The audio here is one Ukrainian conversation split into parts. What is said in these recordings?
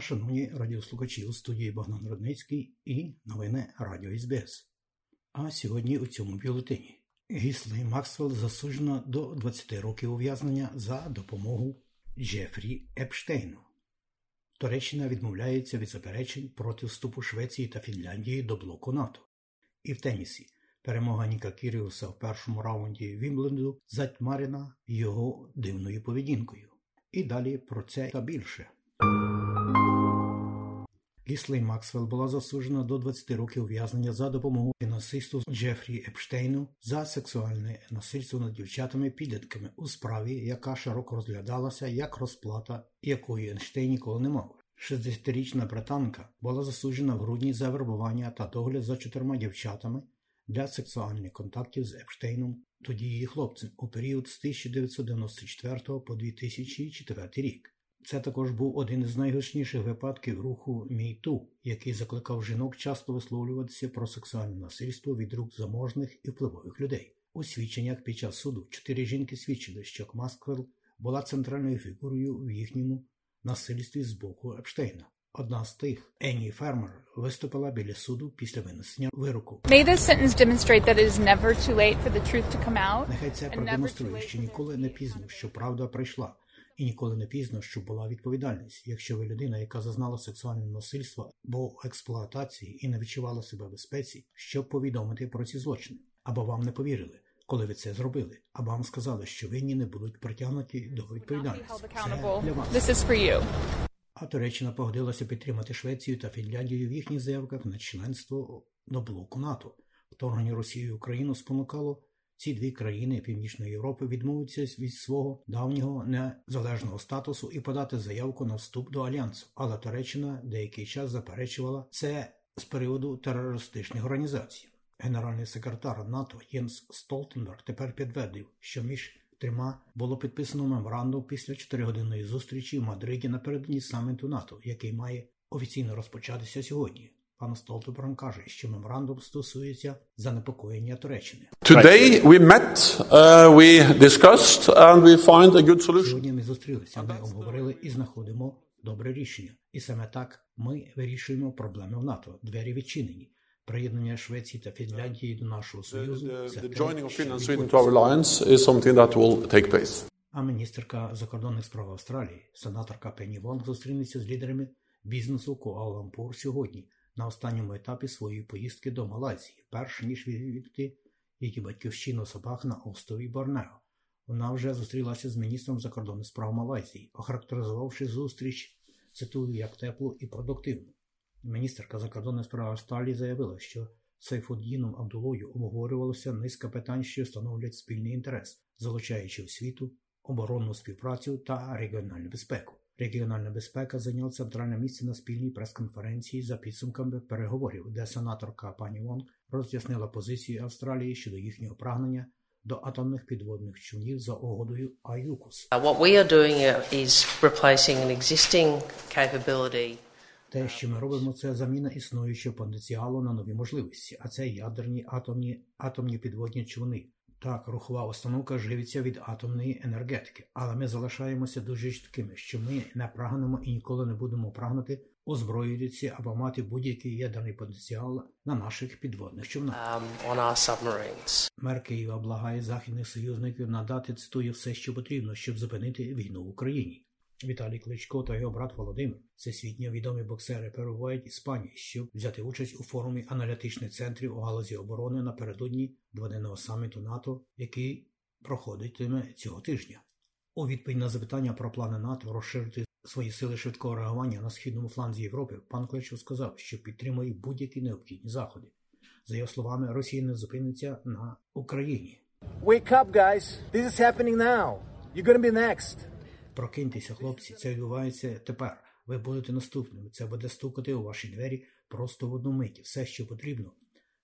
шановні радіослухачі у студії Богдан Рудницький і новини Радіо СБС. А сьогодні у цьому бюлетені Гіслей Максвелл засуджено до 20 років ув'язнення за допомогу Джефрі Епштейну. Туреччина відмовляється від заперечень проти вступу Швеції та Фінляндії до блоку НАТО. І в тенісі перемога Ніка Кіріуса в першому раунді Вімбленду затьмарена його дивною поведінкою. І далі про це та більше. Гіслей Максвелл була засуджена до 20 років ув'язнення за допомогою фінансисту Джефрі Епштейну за сексуальне насильство над дівчатами-підлітками у справі, яка широко розглядалася як розплата, якої Ейнштейн ніколи не мав. 60-річна британка була засуджена в грудні за вербування та догляд за чотирма дівчатами для сексуальних контактів з Епштейном, тоді її хлопцем, у період з 1994 по 2004 рік. Це також був один із найгучніших випадків руху Мійту, який закликав жінок часто висловлюватися про сексуальне насильство від рук заможних і впливових людей. У свідченнях під час суду чотири жінки свідчили, що Кмасквел була центральною фігурою в їхньому насильстві з боку Епштейна. Одна з тих, Енні Фермер, виступила біля суду після винесення вироку. Нехай це продемонструє, що ніколи не пізно, що правда прийшла, і ніколи не пізно, щоб була відповідальність. Якщо ви людина, яка зазнала сексуального насильства або експлуатації і не відчувала себе в безпеці, щоб повідомити про ці злочини, або вам не повірили, коли ви це зробили, або вам сказали, що винні не будуть притягнуті до відповідальності. Це для вас. This is for you. А Туреччина погодилася підтримати Швецію та Фінляндію в їхніх заявках на членство до блоку НАТО. Вторгнення Росії в Україну спонукало ці дві країни Північної Європи відмовитися від свого давнього незалежного статусу і подати заявку на вступ до альянсу. Але Туреччина деякий час заперечувала це з періоду терористичних організацій. Генеральний секретар НАТО Єнс Столтенберг тепер підтвердив, що між трьома було підписано меморандум після чотиригодинної зустрічі в Мадриді напередодні саміту НАТО, який має офіційно розпочатися сьогодні. Пан Столтенберг каже, що меморандум стосується занепокоєння Туреччини. Today we met, uh, we discussed, and we find a good solution. Сьогодні ми зустрілися, ми обговорили і знаходимо добре рішення. І саме так ми вирішуємо проблеми в НАТО. Двері відчинені. Приєднання Швеції та Фінляндії до нашого союзу це the joining of Finland and Sweden to our alliance is something that will take place. А міністерка закордонних справ Австралії, сенаторка Пенні Вонг зустрінеться з лідерами бізнесу Куала-Лумпур сьогодні на останньому етапі своєї поїздки до Малайзії, перш ніж відвідати її батьківщину собак на острові Борнео. Вона вже зустрілася з міністром закордонних справ Малайзії, охарактеризувавши зустріч, цитую, як теплу і продуктивну. Міністерка закордонних справ Австралії заявила, що з Сайфуддіном Абдулою обговорювалося низка питань, що становлять спільний інтерес, залучаючи освіту, оборонну співпрацю та регіональну безпеку. Регіональна безпека зайняла центральне місце на спільній прес-конференції за підсумками переговорів, де сенаторка пані Вонг роз'яснила позицію Австралії щодо їхнього прагнення до атомних підводних човнів за угодою АЮКУС. Uh, uh. Те, що ми робимо, це заміна існуючого потенціалу на нові можливості, а це ядерні атомні, атомні підводні човни. Так, рухова установка живиться від атомної енергетики, але ми залишаємося дуже чіткими, що ми не прагнемо і ніколи не будемо прагнути озброїтися або мати будь-який ядерний потенціал на наших підводних човнах. um. Мер Києва благає західних союзників надати цитую все, що потрібно, щоб зупинити війну в Україні. Віталій Кличко та його брат Володимир, всесвітньо відомі боксери, перебувають Іспанії, щоб взяти участь у форумі аналітичних центрів у галузі оборони напередодні дводенного саміту НАТО, який проходитиме цього тижня. У відповідь на запитання про плани НАТО розширити свої сили швидкого реагування на східному фланзі Європи, пан Кличко сказав, що підтримує будь-які необхідні заходи. За його словами, Росія не зупиниться на Україні. Wake up, guys. This is happening now. You're gonna be next. Прокиньтеся, хлопці, це відбувається тепер. Ви будете наступними. Це буде стукати у ваші двері просто в одну мить. Все, що потрібно.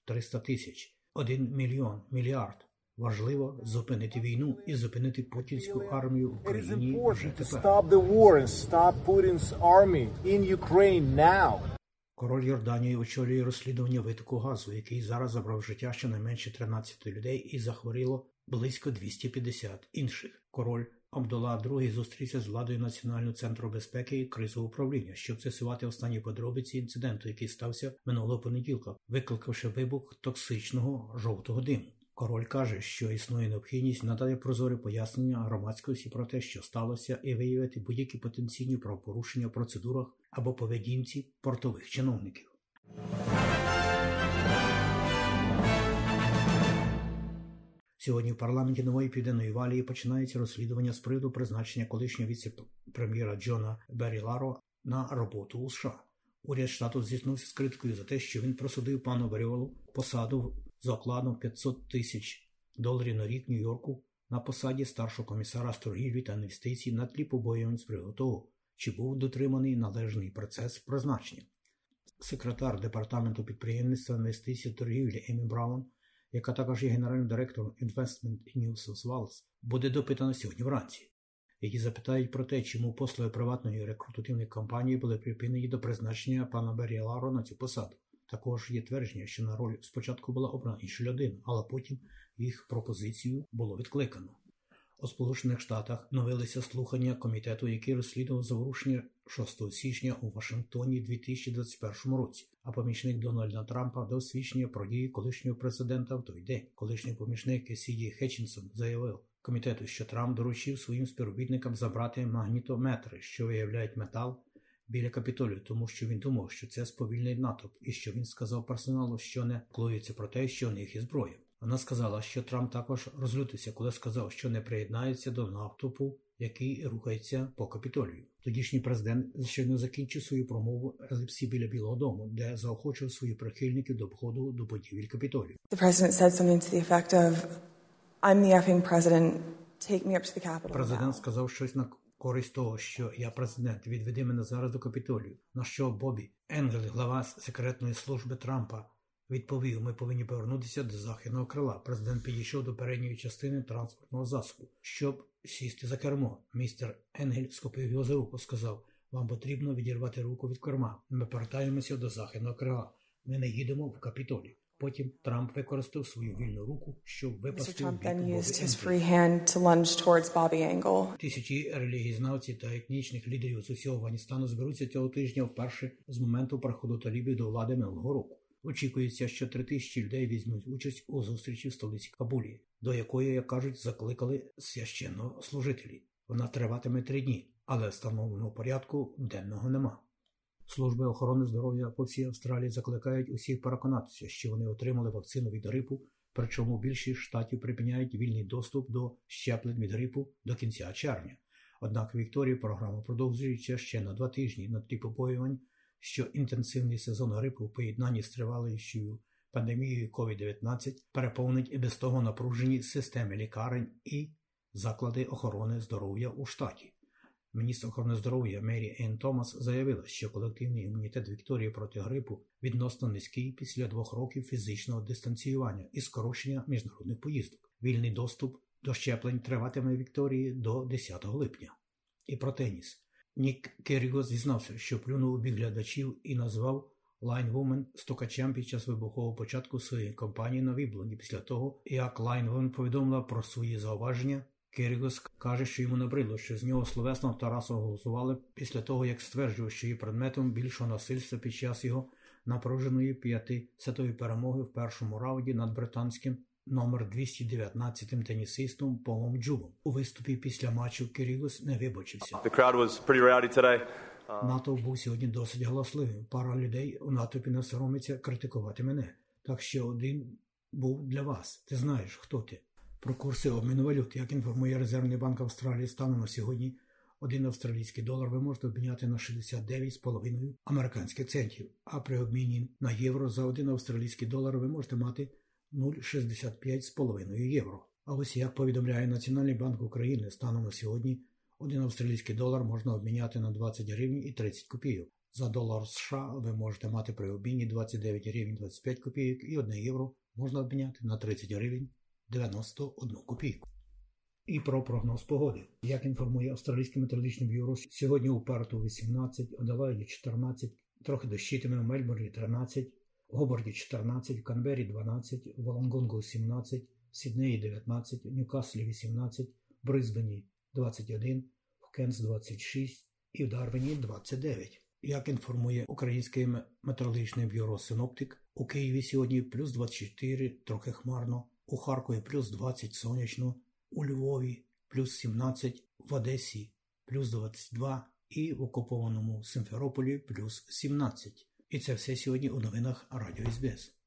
300 тисяч, 1 мільйон, мільярд. Важливо зупинити війну і зупинити путінську армію в Україні вже тепер. stop the war and stop Putin's army in Ukraine now. Король Йорданії очолює розслідування витоку газу, який зараз забрав життя щонайменше 13 людей і захворіло близько 250 інших. Король Абдула II зустрівся з владою Національного центру безпеки і кризового управління, щоб з'ясувати останні подробиці інциденту, який стався минулого понеділка, викликавши вибух токсичного жовтого диму. Король каже, що існує необхідність надати прозоре пояснення громадськості про те, що сталося, і виявити будь-які потенційні правопорушення в процедурах або поведінці портових чиновників. Сьогодні в парламенті нової південної валії починається розслідування з приводу призначення колишнього віце-прем'єра Джона Беррі Ларо на роботу у США. Уряд штату зіткнувся з критикою за те, що він просудив пану Беріолу посаду за окладом 500 тисяч доларів на рік Нью-Йорку на посаді старшого комісара з торгівлі та інвестицій на тлі побоювань з приводу того, чи був дотриманий належний процес призначення. Секретар департаменту підприємництва інвестицій торгівлі Емі Браун яка також є генеральним директором Investment in New Wales, буде допитана сьогодні вранці. Які запитають про те, чому послуги приватної рекрутативної кампанії були припинені до призначення пана Беріаларо на цю посаду. Також є твердження, що на роль спочатку була обрана інша людина, але потім їх пропозицію було відкликано. У Сполучених Штатах новилися слухання комітету, який розслідував заворушення 6 січня у Вашингтоні 2021 році, а помічник Дональда Трампа дав свідчення про дії колишнього президента в той день. Колишній помічник Сіді Хетчінсон заявив комітету, що Трамп доручив своїм співробітникам забрати магнітометри, що виявляють метал. Біля капітолію, тому що він думав, що це сповільний натовп, і що він сказав персоналу, що не клується про те, що у них є зброя. Вона сказала, що Трамп також розлютився, коли сказав, що не приєднається до натовпу, який рухається по капітолію. Тодішній президент щойно закінчив свою промову еліпсі біля Білого Дому, де заохочив своїх прихильників до входу до будівель капітолію. Президент сказав щось на користь того, що я президент, відведи мене зараз до капітолію. На що Бобі Енгел, глава секретної служби Трампа, Відповів, ми повинні повернутися до західного крила. Президент підійшов до передньої частини транспортного засобу, щоб сісти за кермо. Містер Енгель схопив його за руку, сказав: Вам потрібно відірвати руку від керма. Ми повертаємося до західного крила. Ми не їдемо в капітолі. Потім Трамп використав свою вільну руку, щоб випасти. Тисячі релігієзнавців та етнічних лідерів з усього Афганістану зберуться цього тижня вперше з моменту приходу талібів до влади минулого року. Очікується, що три тисячі людей візьмуть участь у зустрічі в столиці Кабулі, до якої, як кажуть, закликали священнослужителі. Вона триватиме три дні, але встановленого порядку денного нема. Служби охорони здоров'я по всій Австралії закликають усіх переконатися, що вони отримали вакцину від грипу, причому більшість штатів припиняють вільний доступ до щеплень від грипу до кінця червня. Однак Вікторії програма продовжується ще на два тижні на тлі побоювань що інтенсивний сезон грипу в поєднанні з тривалою пандемією COVID-19 переповнить і без того напружені системи лікарень і заклади охорони здоров'я у штаті. Міністр охорони здоров'я Мері Ен Томас заявила, що колективний імунітет Вікторії проти грипу відносно низький після двох років фізичного дистанціювання і скорочення міжнародних поїздок. Вільний доступ до щеплень триватиме Вікторії до 10 липня. І про теніс. Нік Керріго зізнався, що плюнув у бік глядачів і назвав Woman стукачем під час вибухового початку своєї кампанії на Віблоні. Після того, як Woman повідомила про свої зауваження, Керрігос каже, що йому набридло, що з нього словесно Тарасо голосували після того, як стверджував, що є предметом більшого насильства під час його напруженої п'ятисетої перемоги в першому раунді над британським номер 219-м тенісистом Полом Джубом. У виступі після матчу Кирігос не вибачився. The crowd was pretty rowdy today. Натовп був сьогодні досить галасливим. Пара людей у натовпі не соромиться критикувати мене. Так що один був для вас. Ти знаєш, хто ти. Про курси обміну валют, як інформує Резервний банк Австралії, станом на сьогодні один австралійський долар ви можете обміняти на 69,5 американських центів, а при обміні на євро за один австралійський долар ви можете мати 0,65,5 євро. А ось як повідомляє Національний банк України станом на сьогодні, один австралійський долар можна обміняти на 20 гривень і 30 копійок. За долар США ви можете мати при обміні 29 гривень 25 копійок і 1 євро можна обміняти на 30 гривень 91 копійку. І про прогноз погоди. Як інформує Австралійське метеорологічне бюро, сьогодні у Перту 18, Оделаїді 14, трохи дощитиме в Мельбурні 13, Гоборді 14, в Канбері 12, в Волонгонгу 17, в Сіднеї 19, в Ньюкаслі 18, в Брисбені 21, в Кенс 26 і в Дарвіні 29. Як інформує Українське метеорологічне бюро Синоптик, у Києві сьогодні плюс 24, трохи хмарно, у Харкові плюс 20 сонячно, у Львові плюс 17, в Одесі плюс 22 і в окупованому Симферополі плюс 17. І це все сьогодні у новинах Радіо СБС.